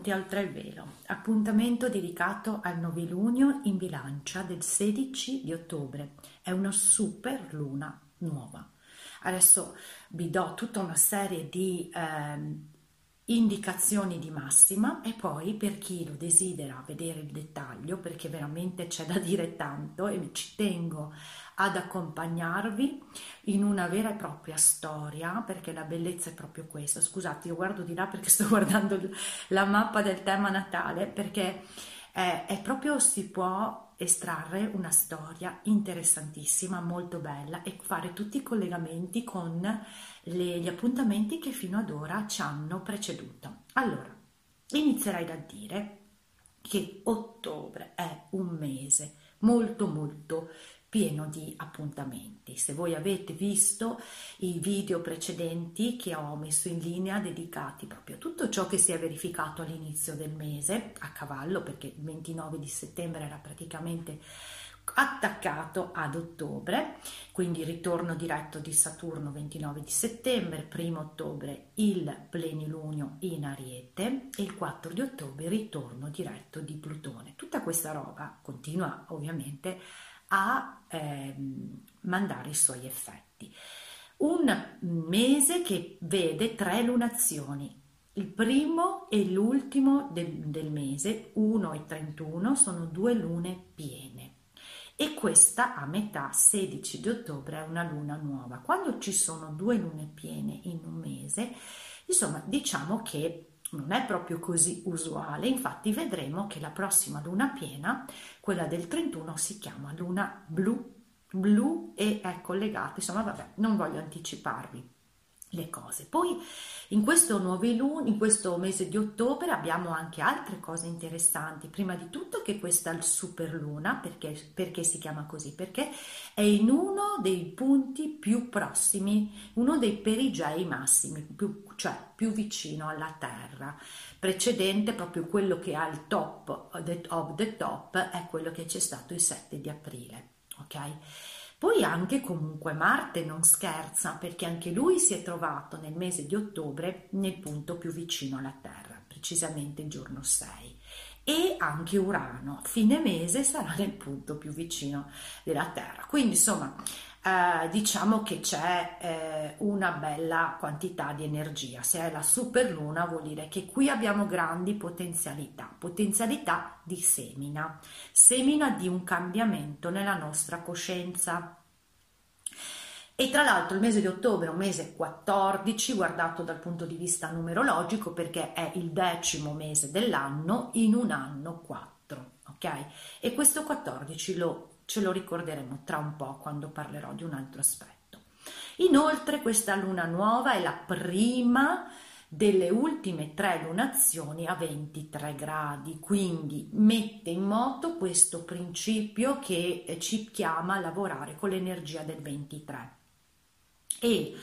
Benvenuti a Oltre il Velo, appuntamento dedicato al novilunio in bilancia del 16 di ottobre. È una super luna nuova. Adesso vi do tutta una serie di eh, indicazioni di massima e poi per chi lo desidera vedere il dettaglio, perché veramente c'è da dire tanto e ci tengo ad accompagnarvi in una vera e propria storia, perché la bellezza è proprio questa. Scusate, io guardo di là perché sto guardando la mappa del tema Natale, perché è, è proprio si può estrarre una storia interessantissima, molto bella e fare tutti i collegamenti con le, gli appuntamenti che fino ad ora ci hanno preceduto. Allora, inizierai da dire che ottobre è un mese molto molto pieno di appuntamenti. Se voi avete visto i video precedenti che ho messo in linea dedicati proprio a tutto ciò che si è verificato all'inizio del mese, a cavallo, perché il 29 di settembre era praticamente attaccato ad ottobre, quindi ritorno diretto di Saturno 29 di settembre, 1 ottobre il plenilunio in Ariete e il 4 di ottobre ritorno diretto di Plutone. Tutta questa roba continua ovviamente a eh, mandare i suoi effetti. Un mese che vede tre lunazioni. Il primo e l'ultimo del, del mese, 1 e 31, sono due lune piene e questa a metà 16 di ottobre è una luna nuova. Quando ci sono due lune piene in un mese, insomma, diciamo che non è proprio così usuale, infatti vedremo che la prossima luna piena, quella del 31, si chiama luna blu, blu e è collegata, insomma vabbè, non voglio anticiparvi le cose. Poi in questo luna, in questo mese di ottobre abbiamo anche altre cose interessanti. Prima di tutto che questa superluna, perché, perché si chiama così? Perché è in uno dei punti più prossimi, uno dei perigei massimi, più, cioè più vicino alla Terra. Precedente, proprio quello che ha il top of the top, è quello che c'è stato il 7 di aprile. Ok? Poi anche comunque Marte non scherza perché anche lui si è trovato nel mese di ottobre nel punto più vicino alla Terra, precisamente il giorno 6. E anche Urano, fine mese sarà nel punto più vicino della Terra. Quindi insomma eh, diciamo che c'è eh, una bella quantità di energia. Se è la superluna vuol dire che qui abbiamo grandi potenzialità, potenzialità di semina, semina di un cambiamento nella nostra coscienza. E tra l'altro il mese di ottobre è un mese 14, guardato dal punto di vista numerologico, perché è il decimo mese dell'anno in un anno 4, ok? E questo 14 lo ce lo ricorderemo tra un po' quando parlerò di un altro aspetto. Inoltre questa luna nuova è la prima delle ultime tre lunazioni a 23 gradi, quindi mette in moto questo principio che eh, ci chiama a lavorare con l'energia del 23. E,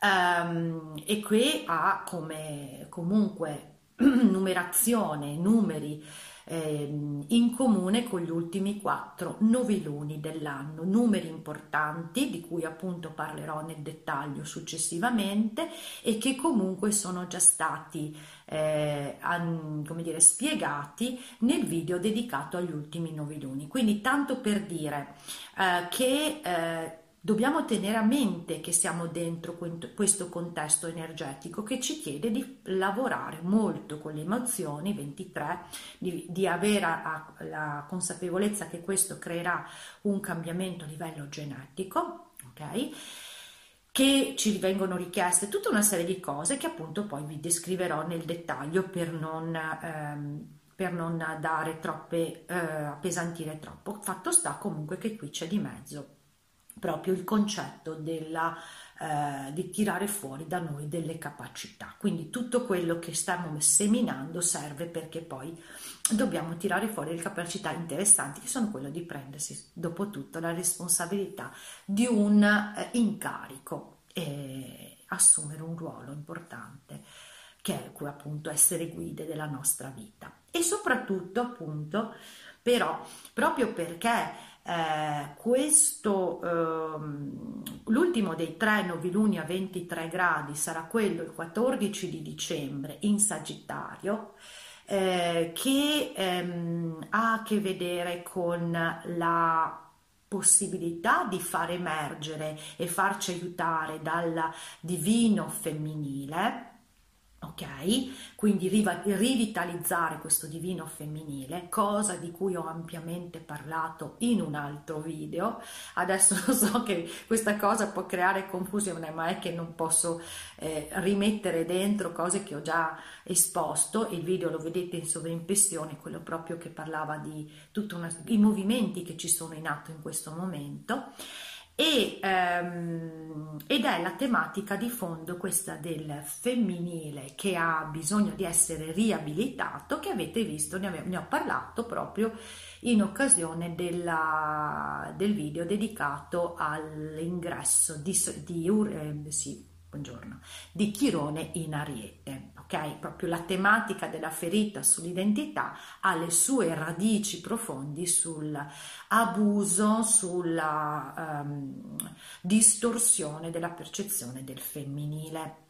um, e qui ha come comunque numerazione, numeri eh, in comune con gli ultimi quattro noviluni dell'anno, numeri importanti di cui appunto parlerò nel dettaglio successivamente e che comunque sono già stati eh, an, come dire, spiegati nel video dedicato agli ultimi noviluni. Quindi tanto per dire eh, che eh, Dobbiamo tenere a mente che siamo dentro questo contesto energetico che ci chiede di lavorare molto con le emozioni, 23, di, di avere la consapevolezza che questo creerà un cambiamento a livello genetico, ok? che ci vengono richieste tutta una serie di cose che appunto poi vi descriverò nel dettaglio per non, ehm, per non dare troppe, eh, appesantire troppo. Fatto sta comunque che qui c'è di mezzo proprio il concetto della eh, di tirare fuori da noi delle capacità. Quindi tutto quello che stiamo seminando serve perché poi dobbiamo tirare fuori le capacità interessanti che sono quello di prendersi dopo tutto la responsabilità di un eh, incarico e assumere un ruolo importante che è appunto essere guide della nostra vita e soprattutto appunto però proprio perché eh, questo, ehm, l'ultimo dei tre noviluni a 23 gradi sarà quello il 14 di dicembre in Sagittario, eh, che ehm, ha a che vedere con la possibilità di far emergere e farci aiutare dal divino femminile ok? Quindi rivitalizzare questo divino femminile, cosa di cui ho ampiamente parlato in un altro video. Adesso so che questa cosa può creare confusione, ma è che non posso eh, rimettere dentro cose che ho già esposto. Il video lo vedete in sovrimpressione, quello proprio che parlava di tutti i movimenti che ci sono in atto in questo momento. E, ehm, ed è la tematica di fondo questa del femminile che ha bisogno di essere riabilitato che avete visto, ne, ne ho parlato proprio in occasione della, del video dedicato all'ingresso di, di, eh, sì, di Chirone in Ariete ok? Proprio la tematica della ferita sull'identità ha le sue radici profondi sull'abuso, sulla um, distorsione della percezione del femminile.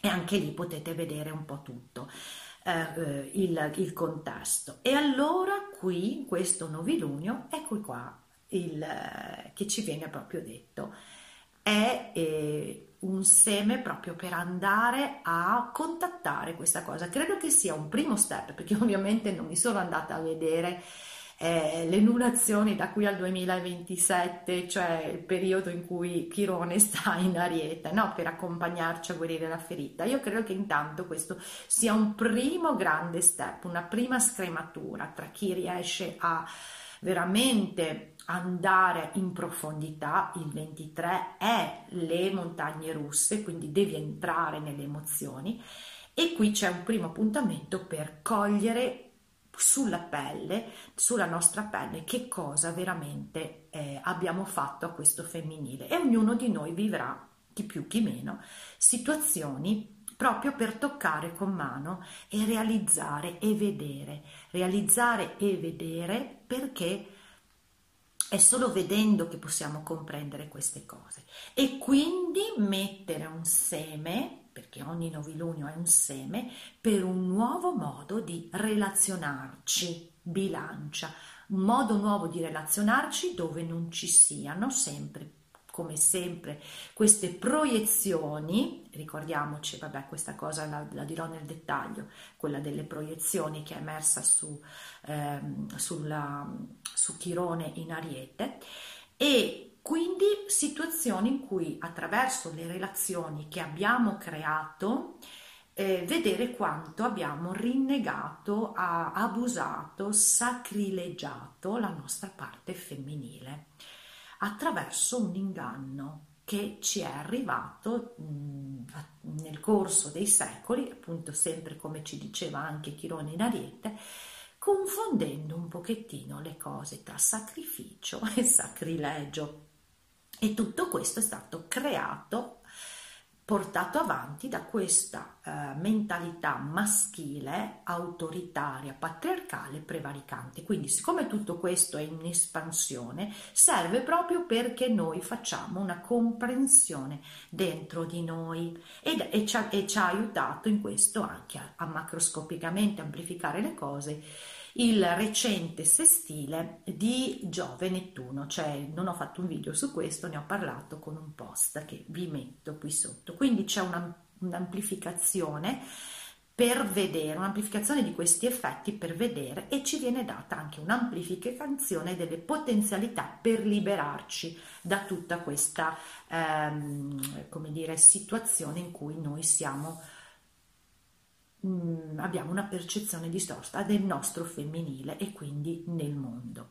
E anche lì potete vedere un po' tutto. Eh, il, il, contesto. E allora qui, questo novilunio, ecco qua il, eh, che ci viene proprio detto, è eh, un seme proprio per andare a contattare questa cosa. Credo che sia un primo step, perché ovviamente non mi sono andata a vedere eh, le lunazioni da qui al 2027, cioè il periodo in cui Chirone sta in ariete, no? per accompagnarci a guarire la ferita. Io credo che intanto questo sia un primo grande step, una prima scrematura tra chi riesce a veramente andare in profondità, il 23 è le montagne russe, quindi devi entrare nelle emozioni. E qui c'è un primo appuntamento per cogliere sulla pelle, sulla nostra pelle, che cosa veramente eh, abbiamo fatto a questo femminile. E ognuno di noi vivrà, chi più chi meno, situazioni proprio per toccare con mano e realizzare e vedere, realizzare e vedere perché è solo vedendo che possiamo comprendere queste cose. E quindi mettere un seme, perché ogni novilunio è un seme, per un nuovo modo di relazionarci, bilancia, un modo nuovo di relazionarci dove non ci siano sempre come sempre queste proiezioni, ricordiamoci, vabbè questa cosa la, la dirò nel dettaglio, quella delle proiezioni che è emersa su, ehm, sulla, su Chirone in Ariete, e quindi situazioni in cui attraverso le relazioni che abbiamo creato, eh, vedere quanto abbiamo rinnegato, abusato, sacrileggiato la nostra parte femminile attraverso un inganno che ci è arrivato mh, nel corso dei secoli, appunto sempre come ci diceva anche Chirone in Ariete, confondendo un pochettino le cose tra sacrificio e sacrilegio. E tutto questo è stato creato portato avanti da questa eh, mentalità maschile, autoritaria, patriarcale, prevaricante. Quindi, siccome tutto questo è in espansione, serve proprio perché noi facciamo una comprensione dentro di noi ed, e, ci ha, e ci ha aiutato in questo anche a, a macroscopicamente amplificare le cose il recente sestile di Giove Nettuno, cioè non ho fatto un video su questo, ne ho parlato con un post che vi metto qui sotto. Quindi c'è una, un'amplificazione per vedere, un'amplificazione di questi effetti per vedere e ci viene data anche un'amplificazione delle potenzialità per liberarci da tutta questa ehm, come dire, situazione in cui noi siamo mh, mm, abbiamo una percezione distorta del nostro femminile e quindi nel mondo.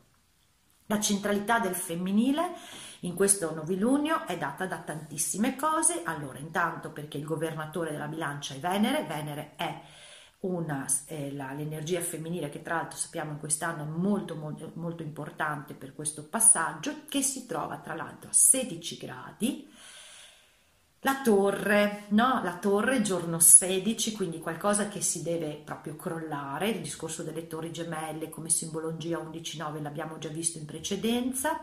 La centralità del femminile in questo novilunio è data da tantissime cose. Allora, intanto perché il governatore della bilancia è Venere, Venere è una, eh, la, l'energia femminile che tra l'altro sappiamo in quest'anno è molto, molto, molto importante per questo passaggio, che si trova tra l'altro a 16 gradi. La torre, no? La torre giorno 16, quindi qualcosa che si deve proprio crollare, il discorso delle torri gemelle come simbologia 11-9 l'abbiamo già visto in precedenza,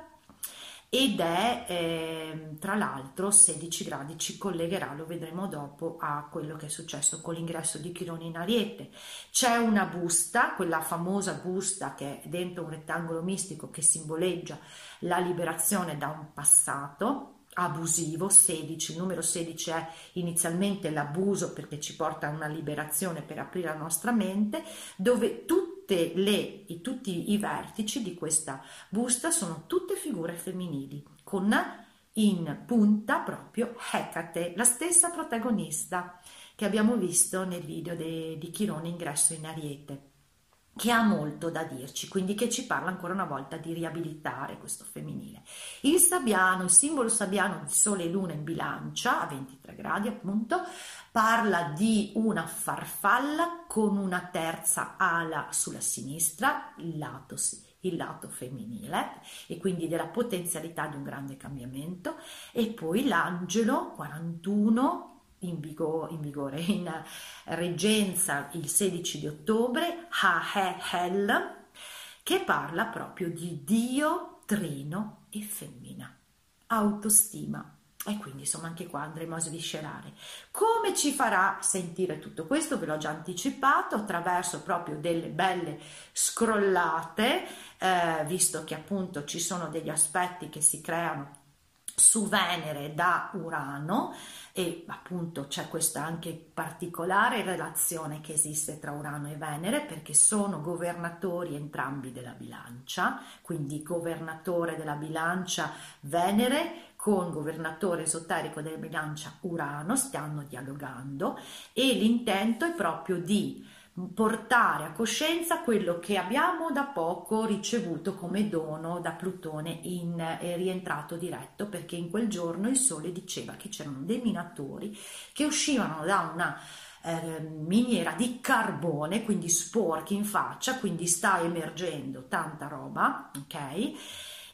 ed è eh, tra l'altro 16 gradi ci collegherà, lo vedremo dopo, a quello che è successo con l'ingresso di Chirone in Ariete. C'è una busta, quella famosa busta che è dentro un rettangolo mistico che simboleggia la liberazione da un passato abusivo 16 il numero 16 è inizialmente l'abuso perché ci porta a una liberazione per aprire la nostra mente dove le, tutti i vertici di questa busta sono tutte figure femminili, con in punta proprio Hecate, la stessa protagonista che abbiamo visto nel video de, di Chirone ingresso in Ariete che ha molto da dirci, quindi che ci parla ancora una volta di riabilitare questo femminile. Il sabbiano, il simbolo sabbiano di Sole e Luna in bilancia, a 23 gradi appunto, parla di una farfalla con una terza ala sulla sinistra, il lato, il lato femminile e quindi della potenzialità di un grande cambiamento e poi l'angelo 41 in, vigore, in, vigore, in reggenza il 16 di ottobre, Ha-He-Hel, che parla proprio di Dio, trino e femmina, autostima. E quindi insomma anche qua andremo a sviscerare. Come ci farà sentire tutto questo? Ve l'ho già anticipato attraverso proprio delle belle scrollate, eh, visto che appunto ci sono degli aspetti che si creano su Venere da Urano e appunto c'è questa anche particolare relazione che esiste tra Urano e Venere perché sono governatori entrambi della bilancia, quindi governatore della bilancia Venere con governatore esoterico della bilancia Urano stanno dialogando e l'intento è proprio di portare a coscienza quello che abbiamo da poco ricevuto come dono da Plutone in eh, rientrato diretto perché in quel giorno il Sole diceva che c'erano dei minatori che uscivano da una eh, miniera di carbone, quindi sporchi in faccia, quindi sta emergendo tanta roba, ok?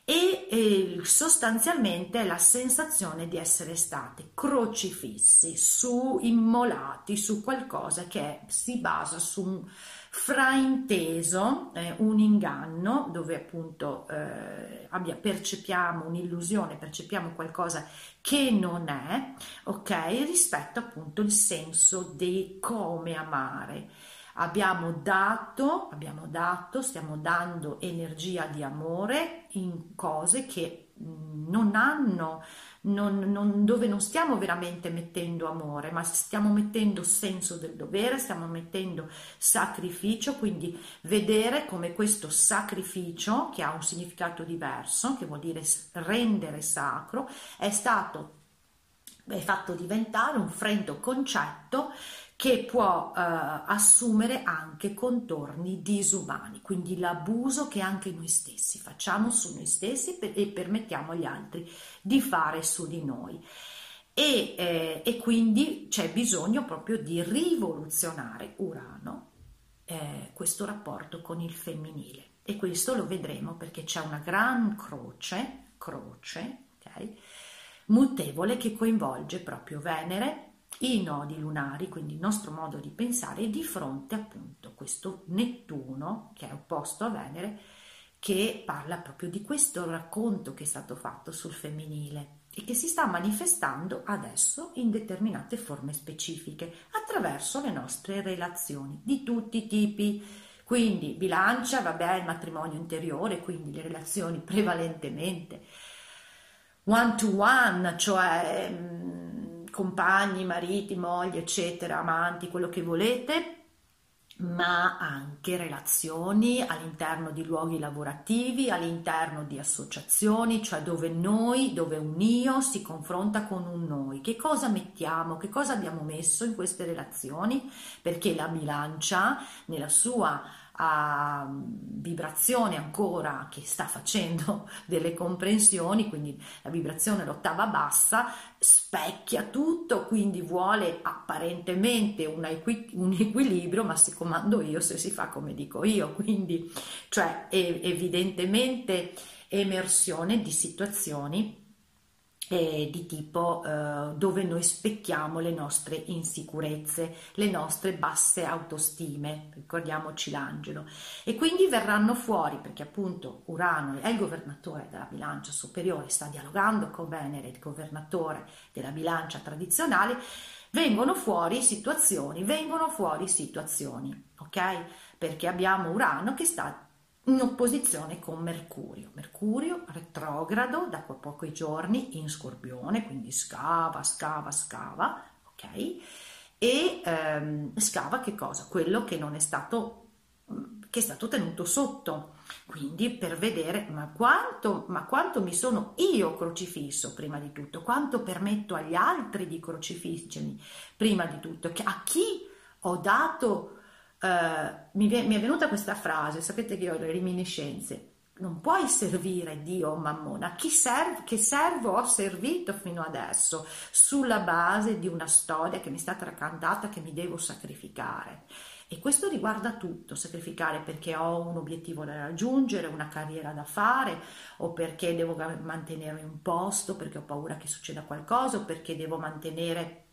E eh, sostanzialmente la sensazione di essere state crocifissi, su immolati su qualcosa che si basa su un frainteso, eh, un inganno dove appunto eh, abbia, percepiamo un'illusione, percepiamo qualcosa che non è, ok, rispetto appunto il senso di come amare abbiamo dato, abbiamo dato, stiamo dando energia di amore in cose che mm, non hanno, non, non, dove non stiamo veramente mettendo amore, ma stiamo mettendo senso del dovere, stiamo mettendo sacrificio, quindi vedere come questo sacrificio, che ha un significato diverso, che vuol dire rendere sacro, è stato è fatto diventare un freddo concetto che può eh, assumere anche contorni disumani, quindi l'abuso che anche noi stessi facciamo su noi stessi e permettiamo agli altri di fare su di noi. E, eh, e quindi c'è bisogno proprio di rivoluzionare Urano, eh, questo rapporto con il femminile. E questo lo vedremo perché c'è una gran croce, croce, ok? Mutevole che coinvolge proprio Venere, i nodi lunari, quindi il nostro modo di pensare, di fronte appunto a questo Nettuno che è opposto a Venere, che parla proprio di questo racconto che è stato fatto sul femminile e che si sta manifestando adesso in determinate forme specifiche attraverso le nostre relazioni di tutti i tipi. Quindi bilancia, vabbè, il matrimonio interiore, quindi le relazioni prevalentemente one to one, cioè compagni, mariti, mogli, eccetera, amanti, quello che volete, ma anche relazioni all'interno di luoghi lavorativi, all'interno di associazioni, cioè dove noi, dove un io si confronta con un noi. Che cosa mettiamo, che cosa abbiamo messo in queste relazioni? Perché la bilancia nella sua a vibrazione ancora che sta facendo delle comprensioni, quindi la vibrazione l'ottava bassa specchia tutto, quindi vuole apparentemente un, equi- un equilibrio, ma si comando io se si fa come dico io, quindi cioè evidentemente emersione di situazioni eh, di tipo eh, dove noi specchiamo le nostre insicurezze, le nostre basse autostime, ricordiamoci l'angelo, e quindi verranno fuori perché appunto Urano è il governatore della bilancia superiore, sta dialogando con Venere, il governatore della bilancia tradizionale, vengono fuori situazioni, vengono fuori situazioni, ok? Perché abbiamo Urano che sta in opposizione con Mercurio. Mercurio retrogrado da pochi giorni in Scorpione, quindi scava, scava, scava, ok? E ehm, scava che cosa? Quello che non è stato che è stato tenuto sotto. Quindi per vedere ma quanto, ma quanto mi sono io crocifisso prima di tutto, quanto permetto agli altri di crocifiggermi prima di tutto, a chi ho dato Uh, mi, mi, è venuta questa frase, sapete che ho le reminiscenze, non puoi servire Dio Mammona, Chi serv- che servo ho servito fino adesso sulla base di una storia che mi è stata raccontata che mi devo sacrificare. E questo riguarda tutto, sacrificare perché ho un obiettivo da raggiungere, una carriera da fare, o perché devo mantenere un posto, perché ho paura che succeda qualcosa, o perché devo mantenere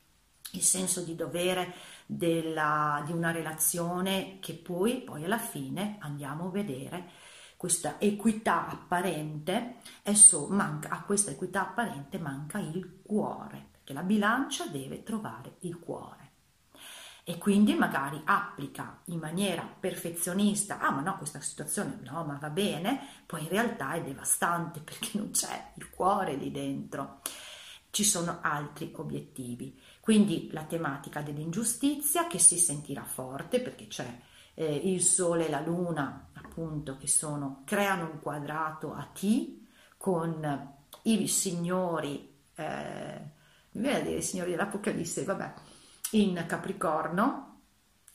il senso di dovere della, di una relazione che poi, poi alla fine andiamo a vedere questa equità apparente, so, manca, a questa equità apparente manca il cuore, perché la bilancia deve trovare il cuore. E quindi magari applica in maniera perfezionista, ah ma no, questa situazione no, ma va bene, poi in realtà è devastante perché non c'è il cuore lì dentro. Ci sono altri obiettivi. Quindi la tematica dell'ingiustizia che si sentirà forte perché c'è eh, il Sole e la Luna, appunto, che sono, creano un quadrato a T con i signori, eh, i signori dell'Apocalisse, vabbè, in Capricorno,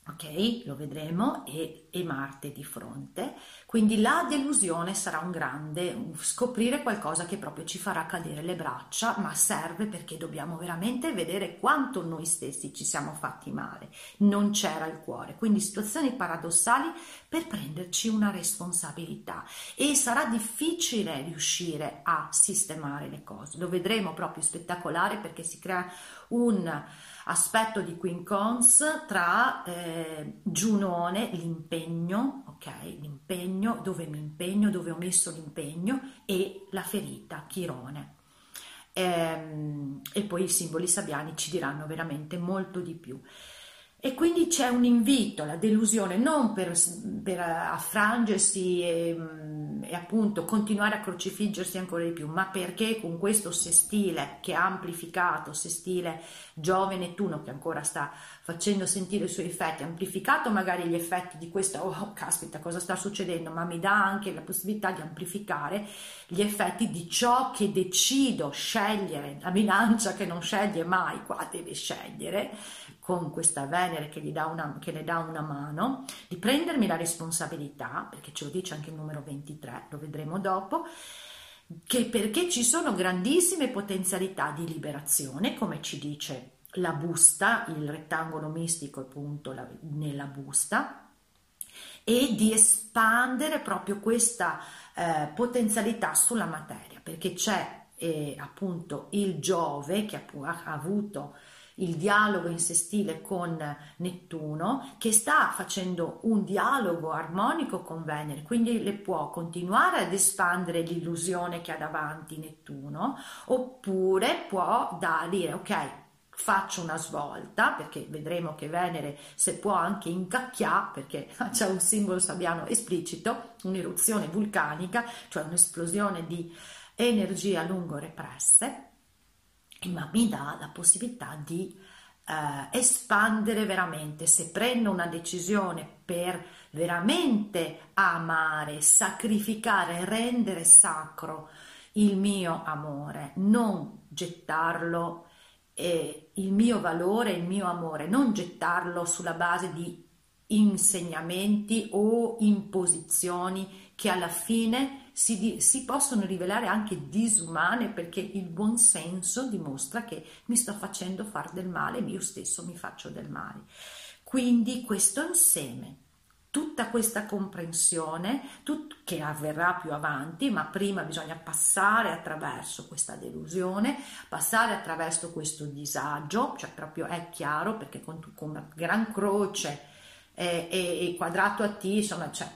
ok? Lo vedremo e, e, Marte di fronte. Quindi la delusione sarà un grande scoprire qualcosa che proprio ci farà cadere le braccia, ma serve perché dobbiamo veramente vedere quanto noi stessi ci siamo fatti male. Non c'era il cuore. Quindi situazioni paradossali per prenderci una responsabilità e sarà difficile riuscire a sistemare le cose. Lo vedremo proprio spettacolare perché si crea un aspetto di quincons tra eh, Giunone, l'impegno, ok? L'impegno, dove mi impegno, dove ho messo l'impegno e la ferita, Chirone. Ehm, e poi i simboli sabbiani ci diranno veramente molto di più. E quindi c'è un invito alla delusione non per, per affrangersi e, mm, e, appunto continuare a crocifiggersi ancora di più, ma perché con questo sestile che ha amplificato, sestile Giove Nettuno che ancora sta facendo sentire i suoi effetti, amplificato magari gli effetti di questo, oh caspita cosa sta succedendo, ma mi dà anche la possibilità di amplificare gli effetti di ciò che decido scegliere, la bilancia che non sceglie mai, qua deve scegliere con questa Venere che, una, che le dà una mano, di prendermi la responsabilità, perché ce lo dice anche il numero 23, lo vedremo dopo, che perché ci sono grandissime potenzialità di liberazione, come ci dice la busta, il rettangolo mistico appunto la, nella busta, e di espandere proprio questa eh, potenzialità sulla materia, perché c'è eh, appunto il Giove che ha, ha avuto il dialogo in sestile con Nettuno, che sta facendo un dialogo armonico con Venere, quindi le può continuare ad espandere l'illusione che ha davanti Nettuno, oppure può da dire ok, faccio una svolta perché vedremo che Venere se può anche incacchiare perché c'è un simbolo sabbiano esplicito, un'eruzione vulcanica, cioè un'esplosione di energie a lungo represse ma mi dà la possibilità di eh, espandere veramente. Se prendo una decisione per veramente amare, sacrificare, rendere sacro il mio amore, non gettarlo, eh, il mio valore, il mio amore, non gettarlo sulla base di insegnamenti o imposizioni che alla fine si, si, possono rivelare anche disumane perché il buon senso dimostra che mi sto facendo fare del male, io stesso mi faccio del male. Quindi questo insieme, tutta questa comprensione tut, che avverrà più avanti, ma prima bisogna passare attraverso questa delusione, passare attraverso questo disagio, cioè proprio è chiaro perché con, con una gran croce e, e, quadrato a T, insomma, cioè,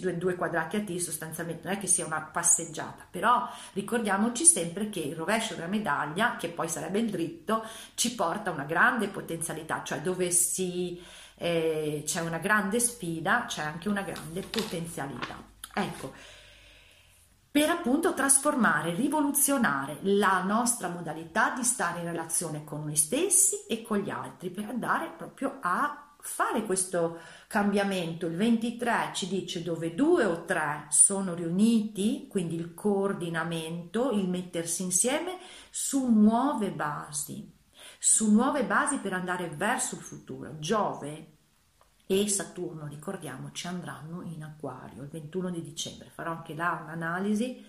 due, due quadrati a T sostanzialmente non è che sia una passeggiata, però ricordiamoci sempre che il rovescio della medaglia, che poi sarebbe il dritto, ci porta a una grande potenzialità, cioè dove si, eh, c'è una grande sfida, c'è anche una grande potenzialità. Ecco, per appunto trasformare, rivoluzionare la nostra modalità di stare in relazione con noi stessi e con gli altri, per andare proprio a fare questo cambiamento. Il 23 ci dice dove due o tre sono riuniti, quindi il coordinamento, il mettersi insieme su nuove basi, su nuove basi per andare verso il futuro. Giove e Saturno, ricordiamoci, andranno in acquario il 21 di dicembre. Farò anche là un'analisi,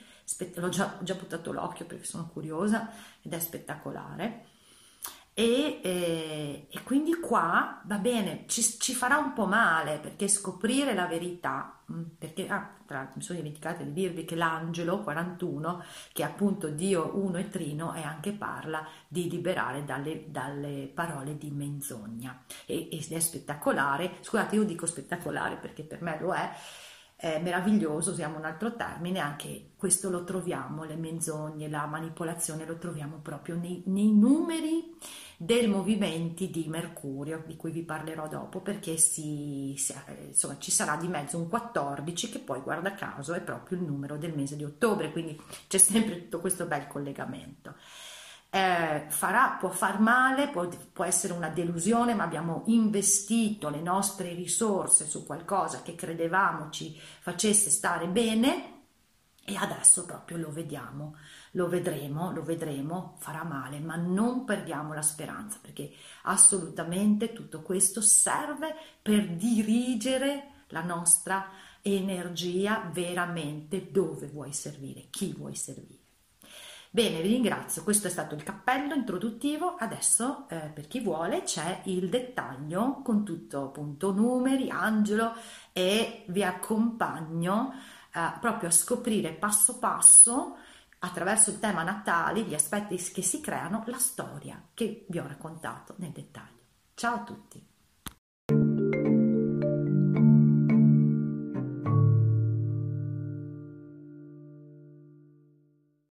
l'ho già, già buttato l'occhio perché sono curiosa ed è spettacolare e, eh, e, quindi qua va bene, ci, ci, farà un po' male perché scoprire la verità, mm, perché ah, tra l'altro mi sono dimenticata di dirvi che l'angelo 41, che è appunto Dio uno e trino, e anche parla di liberare dalle, dalle parole di menzogna. E, ed è spettacolare, scusate io dico spettacolare perché per me lo è, è meraviglioso, usiamo un altro termine, anche questo lo troviamo, le menzogne, la manipolazione lo troviamo proprio nei, nei numeri del movimenti di Mercurio, di cui vi parlerò dopo, perché si, si, insomma, ci sarà di mezzo un 14 che poi, guarda caso, è proprio il numero del mese di ottobre, quindi c'è sempre tutto questo bel collegamento. Eh, farà, può far male, può, può, essere una delusione, ma abbiamo investito le nostre risorse su qualcosa che credevamo ci facesse stare bene e adesso proprio lo vediamo lo vedremo, lo vedremo, farà male, ma non perdiamo la speranza perché assolutamente tutto questo serve per dirigere la nostra energia veramente dove vuoi servire, chi vuoi servire. Bene, vi ringrazio, questo è stato il cappello introduttivo, adesso eh, per chi vuole c'è il dettaglio con tutto appunto numeri, angelo e vi accompagno eh, proprio a scoprire passo passo attraverso il tema natali, gli aspetti che si creano, la storia che vi ho raccontato nel dettaglio. Ciao a tutti!